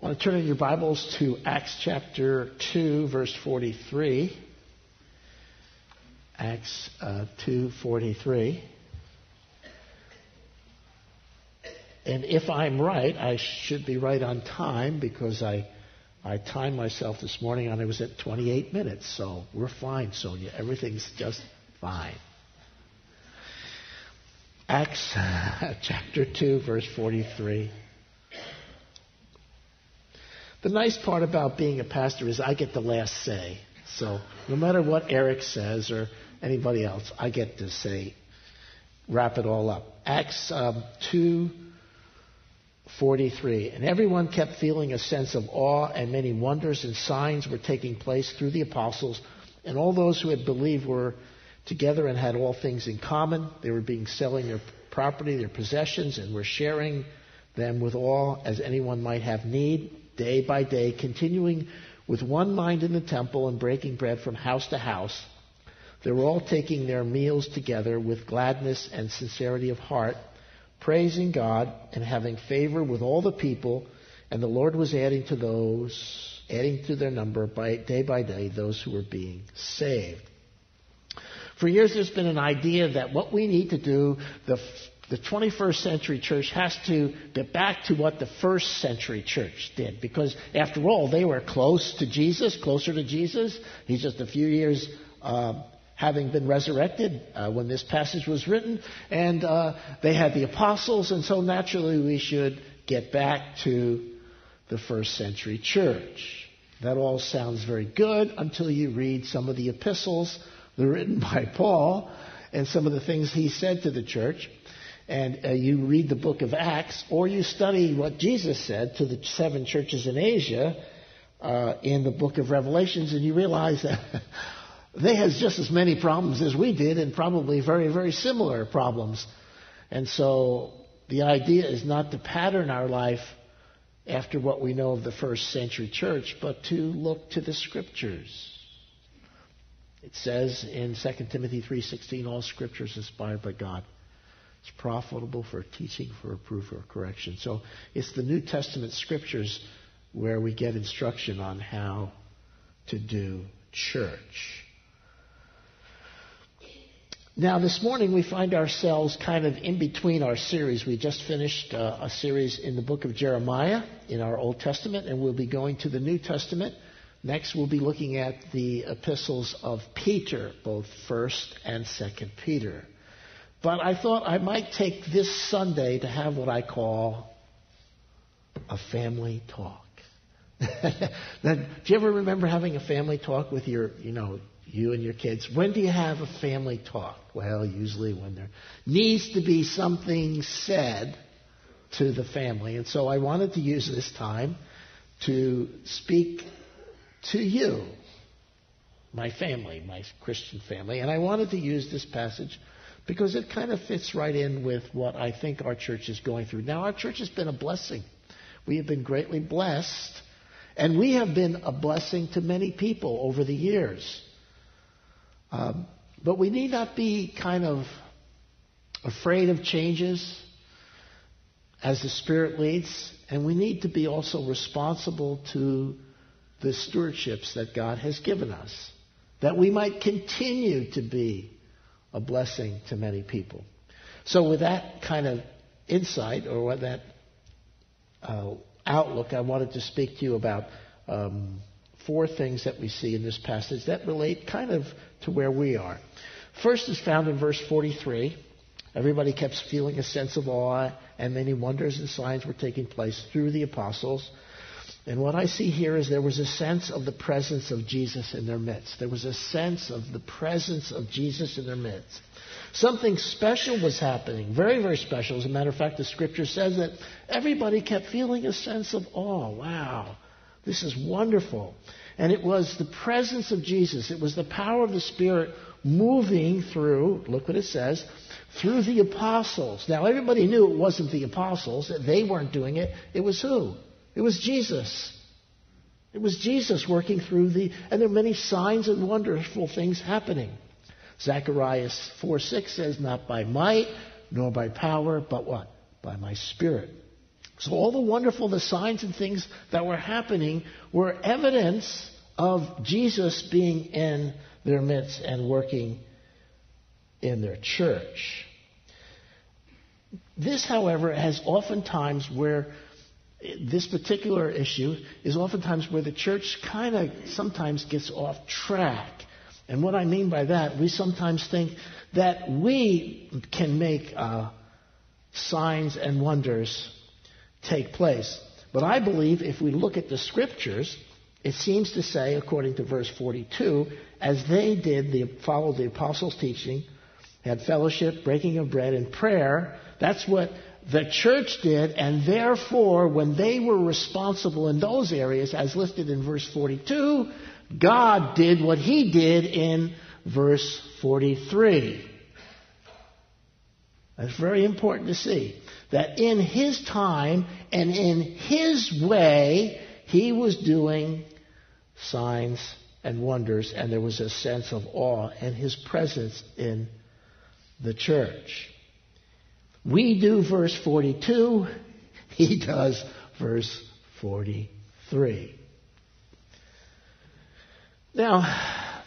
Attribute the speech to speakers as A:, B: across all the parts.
A: I want to turn in your Bibles to Acts chapter 2, verse 43. Acts uh, 2:43. And if I'm right, I should be right on time because I I timed myself this morning and I was at 28 minutes. So we're fine, Sonia. Everything's just fine. Acts chapter 2, verse 43. The nice part about being a pastor is I get the last say. So no matter what Eric says or anybody else, I get to say, wrap it all up. Acts um, 2 43. And everyone kept feeling a sense of awe, and many wonders and signs were taking place through the apostles. And all those who had believed were together and had all things in common. They were being selling their property, their possessions, and were sharing them with all as anyone might have need day by day, continuing with one mind in the temple and breaking bread from house to house. They were all taking their meals together with gladness and sincerity of heart, praising God and having favor with all the people. And the Lord was adding to those, adding to their number by day by day those who were being saved. For years, there's been an idea that what we need to do, the the 21st century church has to get back to what the first century church did. Because after all, they were close to Jesus, closer to Jesus. He's just a few years uh, having been resurrected uh, when this passage was written. And uh, they had the apostles, and so naturally we should get back to the first century church. That all sounds very good until you read some of the epistles that are written by Paul and some of the things he said to the church and uh, you read the book of Acts, or you study what Jesus said to the seven churches in Asia uh, in the book of Revelations, and you realize that they had just as many problems as we did, and probably very, very similar problems. And so the idea is not to pattern our life after what we know of the first century church, but to look to the scriptures. It says in 2 Timothy 3:16 all scriptures inspired by God it's profitable for teaching, for reproof, for correction. So it's the New Testament scriptures where we get instruction on how to do church. Now, this morning we find ourselves kind of in between our series. We just finished uh, a series in the book of Jeremiah in our Old Testament, and we'll be going to the New Testament. Next, we'll be looking at the epistles of Peter, both 1st and 2nd Peter. But I thought I might take this Sunday to have what I call a family talk. now, do you ever remember having a family talk with your, you know, you and your kids? When do you have a family talk? Well, usually when there needs to be something said to the family. And so I wanted to use this time to speak to you, my family, my Christian family. And I wanted to use this passage because it kind of fits right in with what I think our church is going through. Now, our church has been a blessing. We have been greatly blessed, and we have been a blessing to many people over the years. Um, but we need not be kind of afraid of changes as the Spirit leads, and we need to be also responsible to the stewardships that God has given us, that we might continue to be a blessing to many people. So, with that kind of insight or with that uh, outlook, I wanted to speak to you about um, four things that we see in this passage that relate kind of to where we are. First is found in verse 43. Everybody kept feeling a sense of awe, and many wonders and signs were taking place through the apostles. And what I see here is there was a sense of the presence of Jesus in their midst. There was a sense of the presence of Jesus in their midst. Something special was happening, very, very special. As a matter of fact, the scripture says that everybody kept feeling a sense of awe. Wow, this is wonderful. And it was the presence of Jesus, it was the power of the Spirit moving through, look what it says, through the apostles. Now, everybody knew it wasn't the apostles, they weren't doing it. It was who? It was Jesus. It was Jesus working through the, and there are many signs and wonderful things happening. Zechariah 4 6 says, Not by might, nor by power, but what? By my spirit, So all the wonderful, the signs and things that were happening were evidence of Jesus being in their midst and working in their church. This, however, has oftentimes where this particular issue is oftentimes where the church kind of sometimes gets off track. And what I mean by that, we sometimes think that we can make uh, signs and wonders take place. But I believe if we look at the scriptures, it seems to say, according to verse 42, as they did, the, followed the apostles' teaching, had fellowship, breaking of bread, and prayer. That's what the church did, and therefore, when they were responsible in those areas, as listed in verse 42, God did what He did in verse 43. That's very important to see. That in His time and in His way, He was doing signs and wonders, and there was a sense of awe and His presence in the church. We do verse 42, he does verse 43. Now,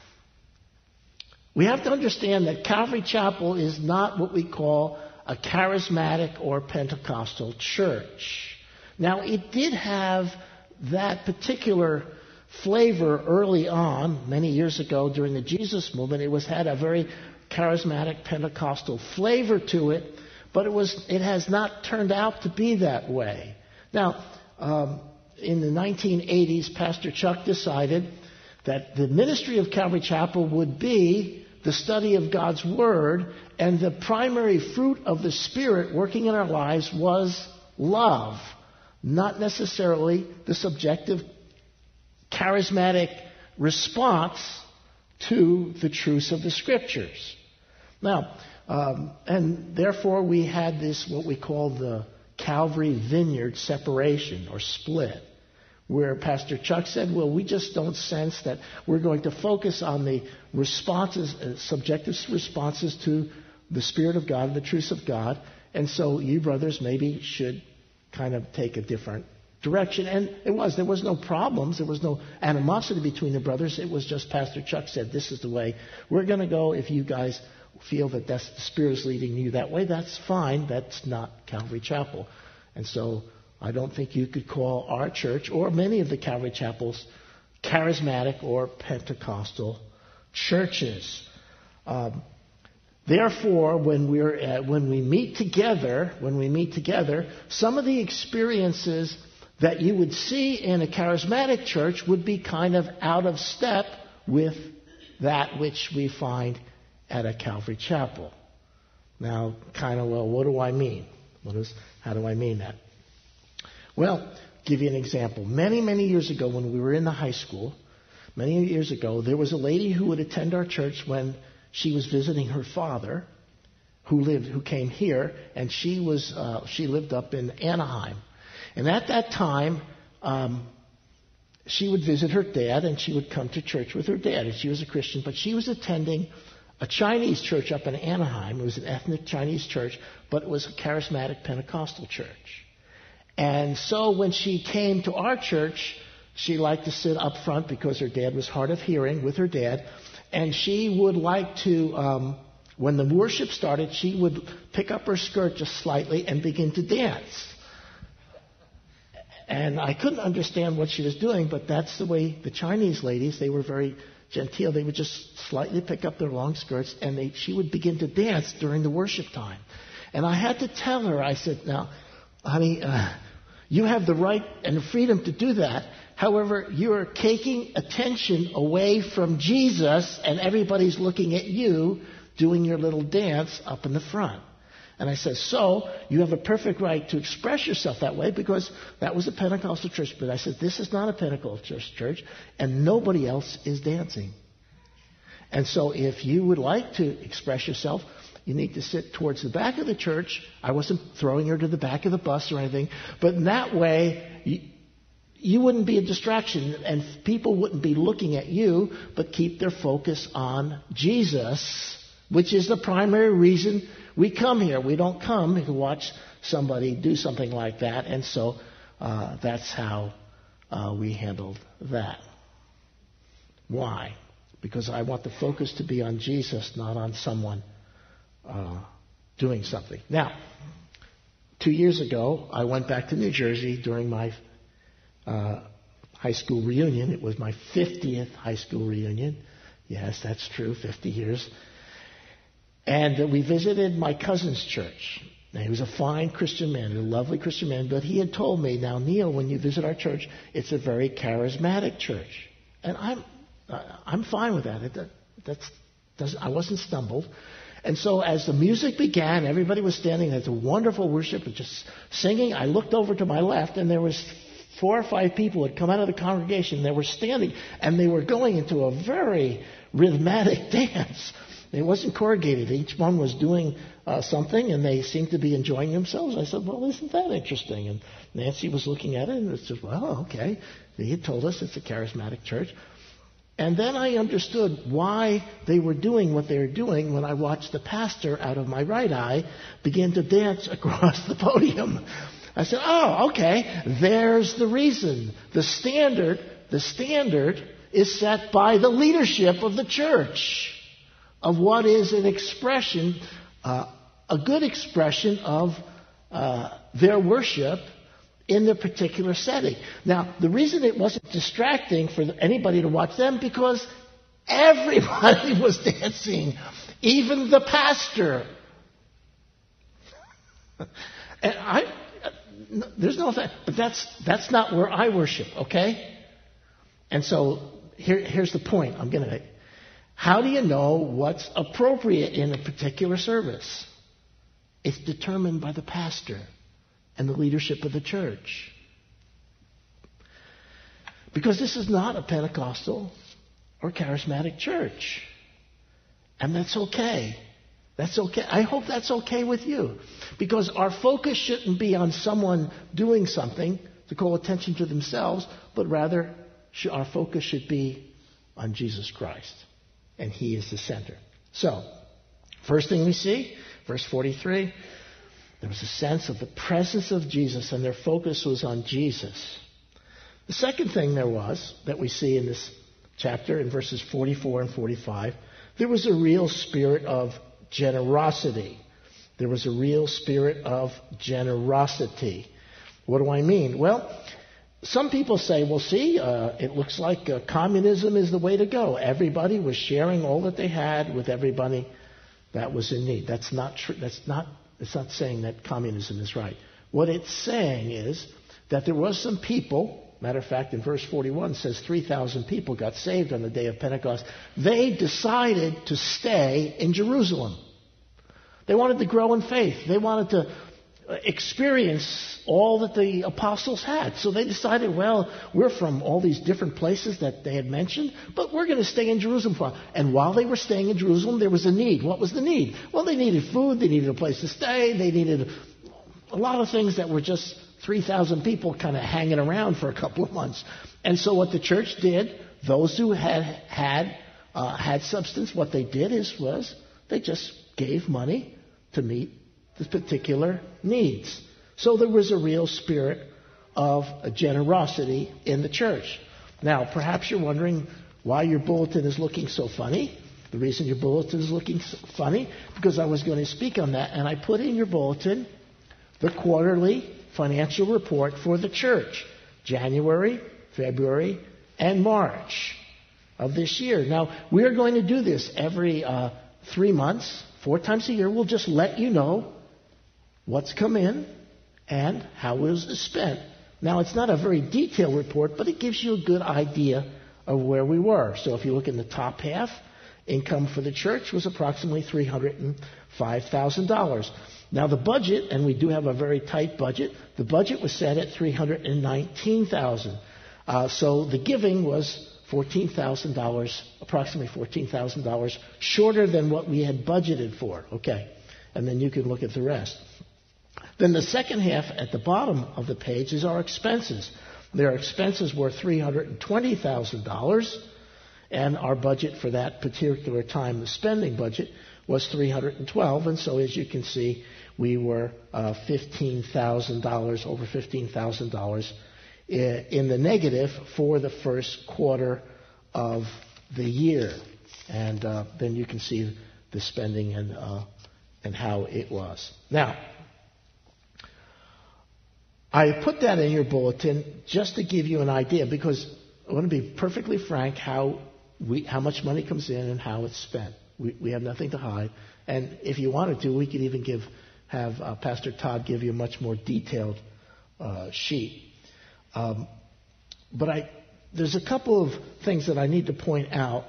A: we have to understand that Calvary Chapel is not what we call a charismatic or Pentecostal church. Now, it did have that particular flavor early on, many years ago during the Jesus movement. It was had a very charismatic Pentecostal flavor to it, but it, was, it has not turned out to be that way. Now, um, in the 1980s, Pastor Chuck decided that the ministry of Calvary Chapel would be the study of God's Word, and the primary fruit of the Spirit working in our lives was love, not necessarily the subjective, charismatic response to the truths of the Scriptures. Now, um, and therefore we had this, what we call the Calvary Vineyard separation or split, where Pastor Chuck said, well, we just don't sense that we're going to focus on the responses, uh, subjective responses to the Spirit of God and the truths of God. And so you brothers maybe should kind of take a different direction. And it was. There was no problems. There was no animosity between the brothers. It was just Pastor Chuck said, this is the way we're going to go if you guys feel that that's the Spirit is leading you that way, that's fine. That's not Calvary Chapel. And so I don't think you could call our church or many of the Calvary Chapels charismatic or Pentecostal churches. Um, therefore, when, we're at, when we meet together, when we meet together, some of the experiences that you would see in a charismatic church would be kind of out of step with that which we find at a Calvary Chapel. Now, kind of, well, what do I mean? What is, how do I mean that? Well, give you an example. Many, many years ago, when we were in the high school, many years ago, there was a lady who would attend our church when she was visiting her father, who lived, who came here, and she was, uh, she lived up in Anaheim. And at that time, um, she would visit her dad, and she would come to church with her dad. And she was a Christian, but she was attending a Chinese church up in Anaheim. It was an ethnic Chinese church, but it was a charismatic Pentecostal church. And so when she came to our church, she liked to sit up front because her dad was hard of hearing with her dad. And she would like to, um, when the worship started, she would pick up her skirt just slightly and begin to dance. And I couldn't understand what she was doing, but that's the way the Chinese ladies, they were very genteel, they would just slightly pick up their long skirts and they, she would begin to dance during the worship time. And I had to tell her, I said, now, honey, uh, you have the right and the freedom to do that. However, you're taking attention away from Jesus and everybody's looking at you doing your little dance up in the front. And I said, so you have a perfect right to express yourself that way because that was a Pentecostal church. But I said, this is not a Pentecostal church and nobody else is dancing. And so if you would like to express yourself, you need to sit towards the back of the church. I wasn't throwing her to the back of the bus or anything, but in that way, you, you wouldn't be a distraction and people wouldn't be looking at you, but keep their focus on Jesus which is the primary reason we come here. We don't come to watch somebody do something like that, and so uh, that's how uh, we handled that. Why? Because I want the focus to be on Jesus, not on someone uh, doing something. Now, two years ago, I went back to New Jersey during my uh, high school reunion. It was my 50th high school reunion. Yes, that's true, 50 years. And we visited my cousin's church. Now, he was a fine Christian man, a lovely Christian man, but he had told me, now, Neil, when you visit our church, it's a very charismatic church. And I'm, I'm fine with that. It, that's, does, I wasn't stumbled. And so as the music began, everybody was standing. There's a wonderful worship just singing. I looked over to my left, and there was four or five people had come out of the congregation. They were standing, and they were going into a very rhythmic dance. It wasn't corrugated. Each one was doing uh, something, and they seemed to be enjoying themselves. I said, "Well, isn't that interesting?" And Nancy was looking at it, and said, "Well, okay." He had told us it's a charismatic church. And then I understood why they were doing what they were doing when I watched the pastor out of my right eye begin to dance across the podium. I said, "Oh, okay. There's the reason. The standard, the standard is set by the leadership of the church." Of what is an expression, uh, a good expression of uh, their worship in their particular setting. Now, the reason it wasn't distracting for anybody to watch them because everybody was dancing, even the pastor. and I, there's no, but that's that's not where I worship, okay? And so here, here's the point I'm going to make. How do you know what's appropriate in a particular service? It's determined by the pastor and the leadership of the church. Because this is not a Pentecostal or charismatic church. And that's okay. That's okay. I hope that's okay with you. Because our focus shouldn't be on someone doing something to call attention to themselves, but rather our focus should be on Jesus Christ and He is the center. So, first thing we see, verse 43, there was a sense of the presence of Jesus, and their focus was on Jesus. The second thing there was that we see in this chapter, in verses 44 and 45, there was a real spirit of generosity. There was a real spirit of generosity. What do I mean? Well, some people say, well, see, uh, it looks like uh, communism is the way to go. Everybody was sharing all that they had with everybody that was in need. That's not true. That's not, it's not saying that communism is right. What it's saying is that there was some people, matter of fact, in verse 41 says 3,000 people got saved on the day of Pentecost. They decided to stay in Jerusalem. They wanted to grow in faith. They wanted to experience all that the apostles had. So they decided, well, we're from all these different places that they had mentioned, but we're going to stay in Jerusalem for. And while they were staying in Jerusalem, there was a need. What was the need? Well, they needed food, they needed a place to stay, they needed a lot of things that were just 3,000 people kind of hanging around for a couple of months. And so what the church did, those who had had uh, had substance, what they did is was they just gave money to meet the particular needs. So there was a real spirit of generosity in the church. Now, perhaps you're wondering why your bulletin is looking so funny. The reason your bulletin is looking so funny, because I was going to speak on that, and I put in your bulletin the quarterly financial report for the church, January, February, and March of this year. Now, we're going to do this every uh, three months, four times a year. We'll just let you know what's come in and how it was spent. Now, it's not a very detailed report, but it gives you a good idea of where we were. So if you look in the top half, income for the church was approximately $305,000. Now the budget, and we do have a very tight budget, the budget was set at 319,000. Uh, so the giving was $14,000, approximately $14,000 shorter than what we had budgeted for. Okay. And then you can look at the rest. Then the second half at the bottom of the page is our expenses. Their expenses were $320,000, and our budget for that particular time, the spending budget, was 312, and so as you can see, we were uh, $15,000, over $15,000 in the negative for the first quarter of the year. And uh, then you can see the spending and, uh, and how it was. Now, I put that in your bulletin just to give you an idea because I want to be perfectly frank how, we, how much money comes in and how it's spent. We, we have nothing to hide. And if you wanted to, we could even give, have uh, Pastor Todd give you a much more detailed uh, sheet. Um, but I, there's a couple of things that I need to point out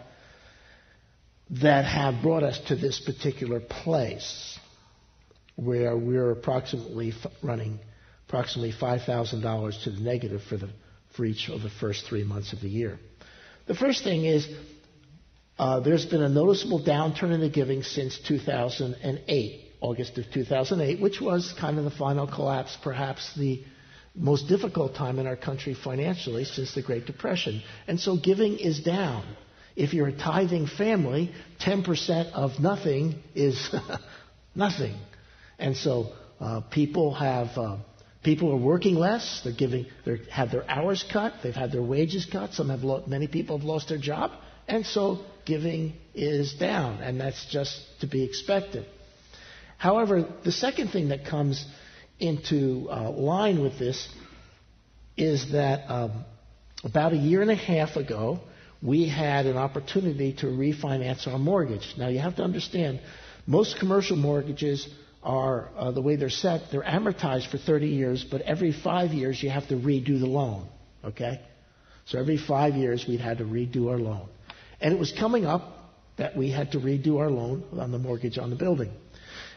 A: that have brought us to this particular place where we're approximately running approximately $5,000 to the negative for, the, for each of the first three months of the year. The first thing is uh, there's been a noticeable downturn in the giving since 2008, August of 2008, which was kind of the final collapse, perhaps the most difficult time in our country financially since the Great Depression. And so giving is down. If you're a tithing family, 10% of nothing is nothing. And so uh, people have uh, people are working less. They're giving they have had their hours cut. They've had their wages cut. Some have lo- many people have lost their job, and so giving is down, and that's just to be expected. However, the second thing that comes into uh, line with this is that um, about a year and a half ago, we had an opportunity to refinance our mortgage. Now, you have to understand, most commercial mortgages are uh, the way they're set, they're amortized for 30 years, but every five years you have to redo the loan. Okay? So every five years we'd had to redo our loan. And it was coming up that we had to redo our loan on the mortgage on the building.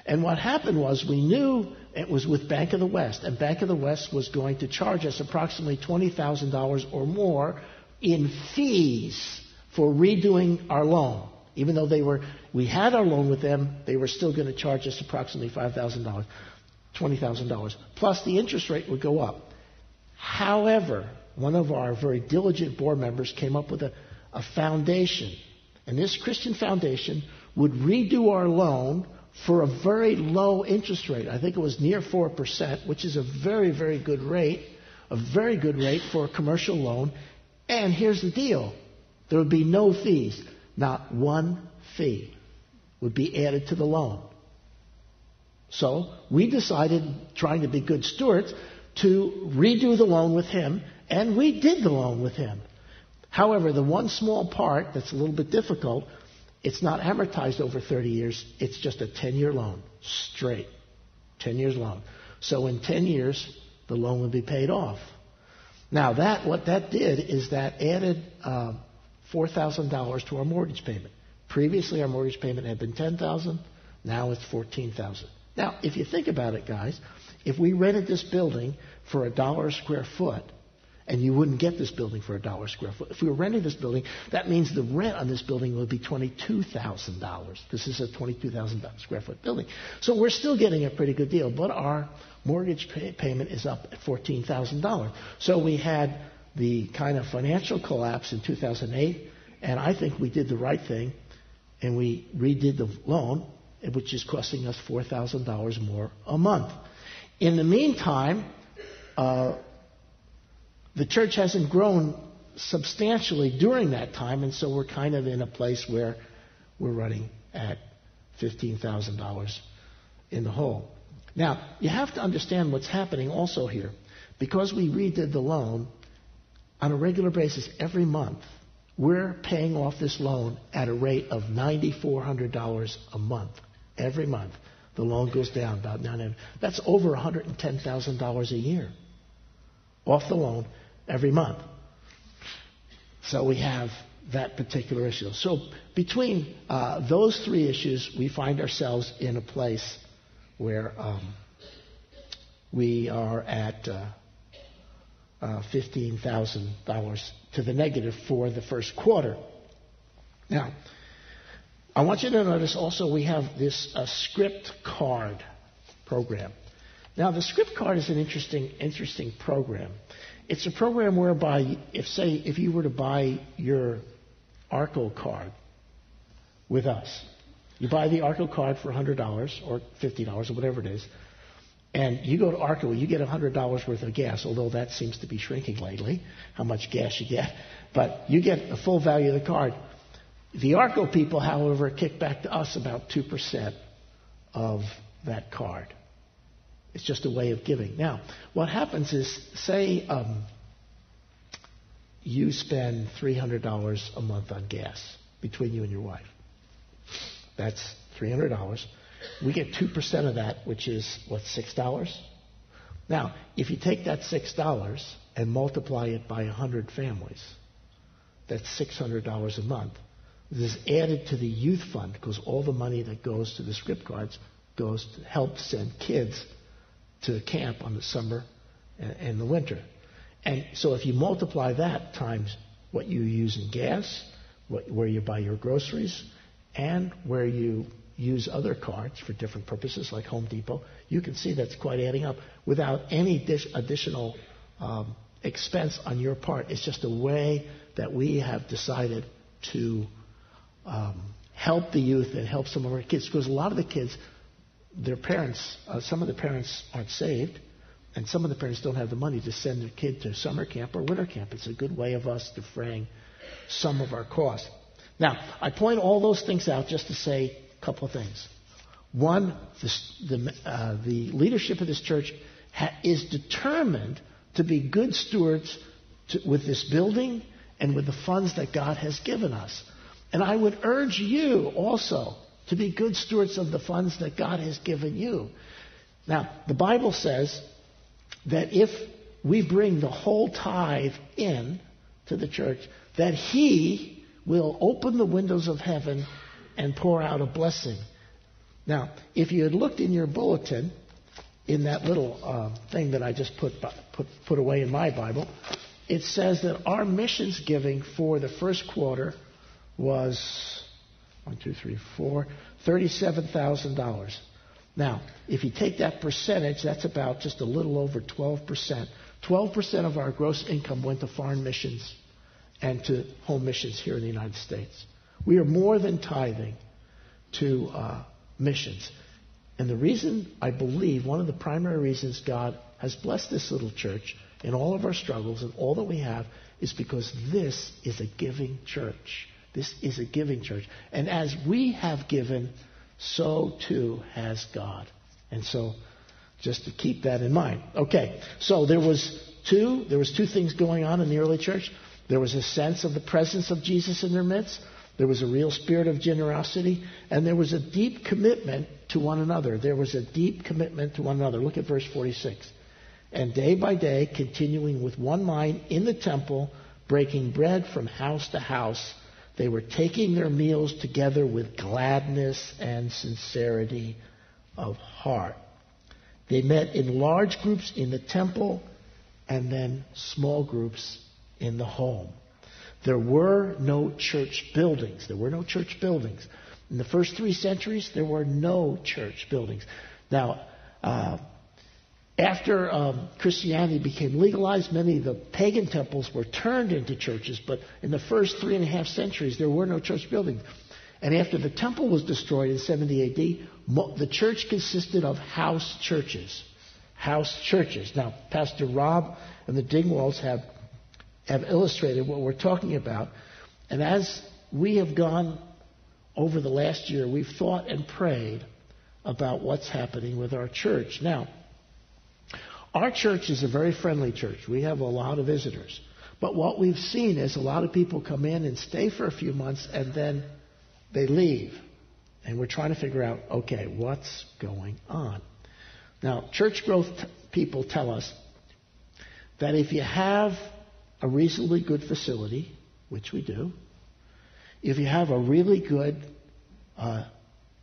A: And what happened was we knew it was with Bank of the West, and Bank of the West was going to charge us approximately $20,000 or more in fees for redoing our loan. Even though they were, we had our loan with them, they were still going to charge us approximately $5,000, $20,000. Plus the interest rate would go up. However, one of our very diligent board members came up with a, a foundation. And this Christian foundation would redo our loan for a very low interest rate. I think it was near 4%, which is a very, very good rate, a very good rate for a commercial loan. And here's the deal there would be no fees. Not one fee would be added to the loan. So we decided, trying to be good stewards, to redo the loan with him, and we did the loan with him. However, the one small part that's a little bit difficult, it's not amortized over 30 years, it's just a 10 year loan, straight. 10 years long. So in 10 years, the loan would be paid off. Now that what that did is that added uh, $4,000 to our mortgage payment. Previously, our mortgage payment had been 10000 Now it's 14000 Now, if you think about it, guys, if we rented this building for a dollar a square foot, and you wouldn't get this building for a dollar square foot. If we were renting this building, that means the rent on this building would be $22,000. This is a twenty-two thousand dollars square foot building. So we're still getting a pretty good deal, but our mortgage pay- payment is up at $14,000. So we had the kind of financial collapse in 2008, and I think we did the right thing, and we redid the loan, which is costing us $4,000 more a month. In the meantime, uh, the church hasn't grown substantially during that time, and so we're kind of in a place where we're running at $15,000 in the hole. Now, you have to understand what's happening also here. Because we redid the loan, on a regular basis every month, we're paying off this loan at a rate of $9,400 a month. Every month, the loan goes down about 900. That's over $110,000 a year off the loan every month. So we have that particular issue. So between uh, those three issues, we find ourselves in a place where um, we are at. Uh, uh, $15,000 to the negative for the first quarter. Now, I want you to notice also we have this uh, scrip card program. Now, the scrip card is an interesting, interesting program. It's a program whereby, if say, if you were to buy your ARCO card with us, You buy the ARCO card for $100 or $50 or whatever it is, and you go to ARCO, you get $100 worth of gas, although that seems to be shrinking lately, how much gas you get. But you get the full value of the card. The ARCO people, however, kick back to us about 2% of that card. It's just a way of giving. Now, what happens is, say um, you spend $300 a month on gas between you and your wife. That's $300. We get 2% of that, which is, what, $6? Now, if you take that $6 and multiply it by 100 families, that's $600 a month. This is added to the youth fund because all the money that goes to the scrip cards goes to help send kids to camp on the summer and the winter. And so if you multiply that times what you use in gas, what, where you buy your groceries, and where you use other cards for different purposes like Home Depot, you can see that's quite adding up without any additional um, expense on your part. It's just a way that we have decided to um, help the youth and help some of our kids because a lot of the kids, their parents, uh, some of the parents aren't saved, and some of the parents don't have the money to send their kid to summer camp or winter camp. It's a good way of us defraying some of our costs. Now, I point all those things out just to say a couple of things. One, the, uh, the leadership of this church ha- is determined to be good stewards to, with this building and with the funds that God has given us. And I would urge you also to be good stewards of the funds that God has given you. Now, the Bible says that if we bring the whole tithe in to the church, that He will open the windows of heaven and pour out a blessing. Now, if you had looked in your bulletin, in that little uh, thing that I just put, put, put away in my Bible, it says that our missions giving for the first quarter was one, two, three, four, thirty-seven thousand dollars. Now, if you take that percentage, that's about just a little over 12%. 12% of our gross income went to foreign missions and to home missions here in the United States. We are more than tithing to uh, missions. And the reason, I believe, one of the primary reasons God has blessed this little church in all of our struggles and all that we have is because this is a giving church. This is a giving church. And as we have given, so too has God. And so just to keep that in mind. Okay, so there was two there was two things going on in the early church. There was a sense of the presence of Jesus in their midst. There was a real spirit of generosity, and there was a deep commitment to one another. There was a deep commitment to one another. Look at verse 46. And day by day, continuing with one mind in the temple, breaking bread from house to house, they were taking their meals together with gladness and sincerity of heart. They met in large groups in the temple and then small groups in the home. There were no church buildings. There were no church buildings. In the first three centuries, there were no church buildings. Now, uh, after um, Christianity became legalized, many of the pagan temples were turned into churches, but in the first three and a half centuries, there were no church buildings. And after the temple was destroyed in 70 AD, the church consisted of house churches. House churches. Now, Pastor Rob and the Dingwalls have, have illustrated what we're talking about. And as we have gone over the last year, we've thought and prayed about what's happening with our church. Now, our church is a very friendly church. We have a lot of visitors. But what we've seen is a lot of people come in and stay for a few months and then they leave. And we're trying to figure out, okay, what's going on? Now, church growth t- people tell us that if you have a reasonably good facility, which we do, if you have a really good uh,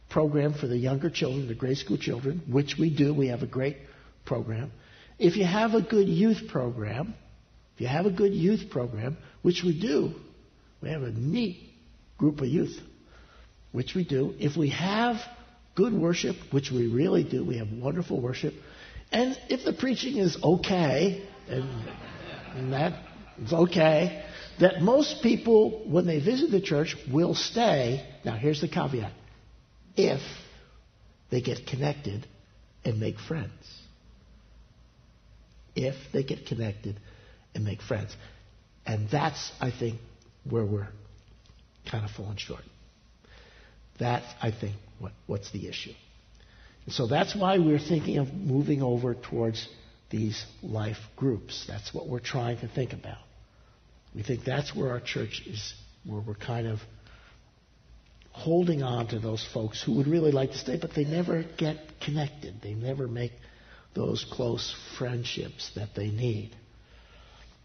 A: program for the younger children, the grade school children, which we do, we have a great program, if you have a good youth program, if you have a good youth program, which we do, we have a neat group of youth, which we do. If we have good worship, which we really do, we have wonderful worship. And if the preaching is okay, and, and that okay, that most people, when they visit the church, will stay. Now, here's the caveat if they get connected and make friends. If they get connected and make friends. And that's, I think, where we're kind of falling short. That's, I think, what, what's the issue. And so that's why we're thinking of moving over towards these life groups. That's what we're trying to think about. We think that's where our church is, where we're kind of holding on to those folks who would really like to stay, but they never get connected. They never make those close friendships that they need.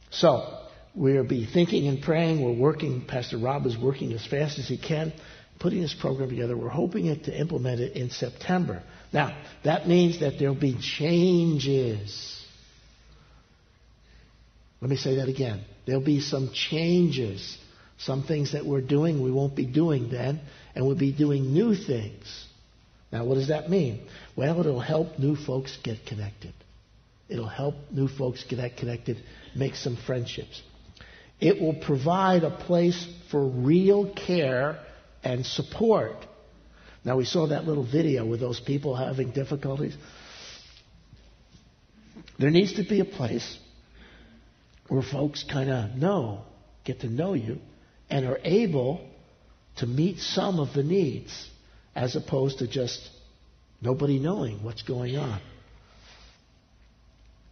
A: So, we'll be thinking and praying. We're working, Pastor Rob is working as fast as he can, putting this program together. We're hoping it to implement it in September. Now, that means that there'll be changes. Let me say that again. There'll be some changes. Some things that we're doing we won't be doing then, and we'll be doing new things. Now, what does that mean? Well, it'll help new folks get connected. It'll help new folks get connected, make some friendships. It will provide a place for real care and support. Now, we saw that little video with those people having difficulties. There needs to be a place where folks kind of know, get to know you, and are able to meet some of the needs as opposed to just nobody knowing what's going on.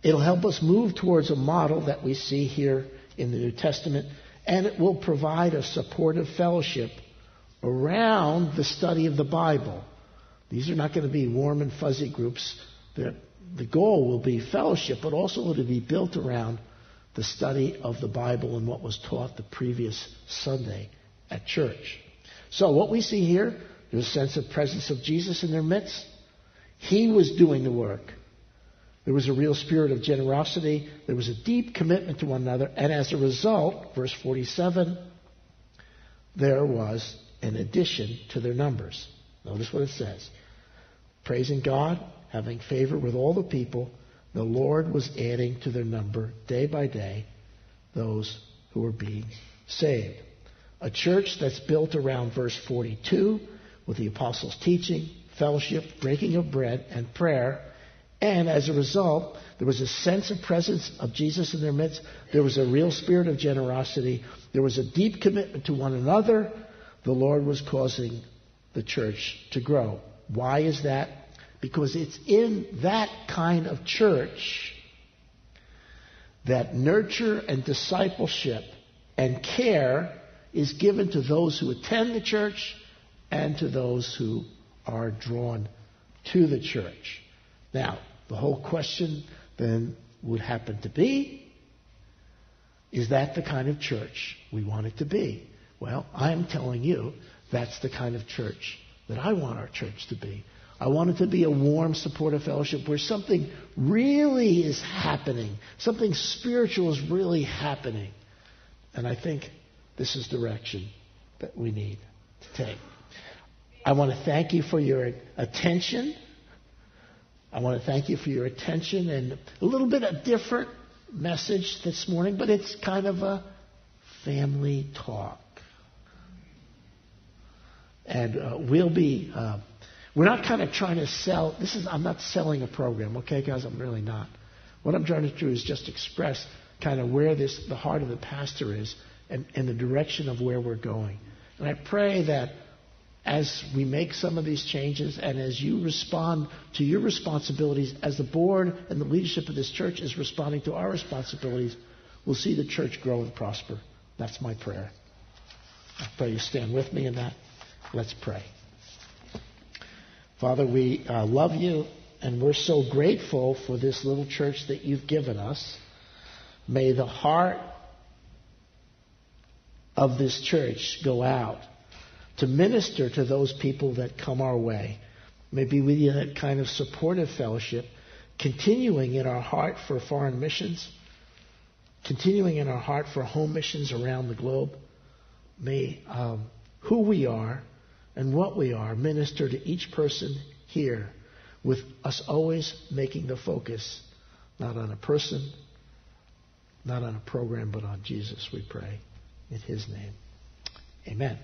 A: It'll help us move towards a model that we see here in the New Testament, and it will provide a supportive fellowship around the study of the Bible. These are not going to be warm and fuzzy groups. The, the goal will be fellowship, but also to be built around the study of the Bible and what was taught the previous Sunday at church. So what we see here, there's a sense of presence of Jesus in their midst. He was doing the work. There was a real spirit of generosity. There was a deep commitment to one another. And as a result, verse 47, there was an addition to their numbers. Notice what it says. Praising God, having favor with all the people, the Lord was adding to their number day by day those who were being saved. A church that's built around verse 42 with the apostles' teaching, fellowship, breaking of bread, and prayer. And as a result, there was a sense of presence of Jesus in their midst. There was a real spirit of generosity. There was a deep commitment to one another. The Lord was causing the church to grow. Why is that? Because it's in that kind of church that nurture and discipleship and care is given to those who attend the church and to those who are drawn to the church. Now, the whole question then would happen to be is that the kind of church we want it to be? Well, I'm telling you that's the kind of church that I want our church to be. I want it to be a warm, supportive fellowship where something really is happening. Something spiritual is really happening. And I think this is direction that we need to take. I want to thank you for your attention. I want to thank you for your attention and a little bit of different message this morning, but it's kind of a family talk. And uh, we'll be. Uh, we're not kind of trying to sell. This is, I'm not selling a program, okay, guys? I'm really not. What I'm trying to do is just express kind of where this, the heart of the pastor is and, and the direction of where we're going. And I pray that as we make some of these changes and as you respond to your responsibilities, as the board and the leadership of this church is responding to our responsibilities, we'll see the church grow and prosper. That's my prayer. I pray you stand with me in that. Let's pray. Father, we uh, love you and we're so grateful for this little church that you've given us. May the heart of this church go out to minister to those people that come our way. Maybe with you that kind of supportive fellowship, continuing in our heart for foreign missions, continuing in our heart for home missions around the globe. May um, who we are and what we are minister to each person here with us always making the focus not on a person, not on a program, but on Jesus, we pray. In his name. Amen.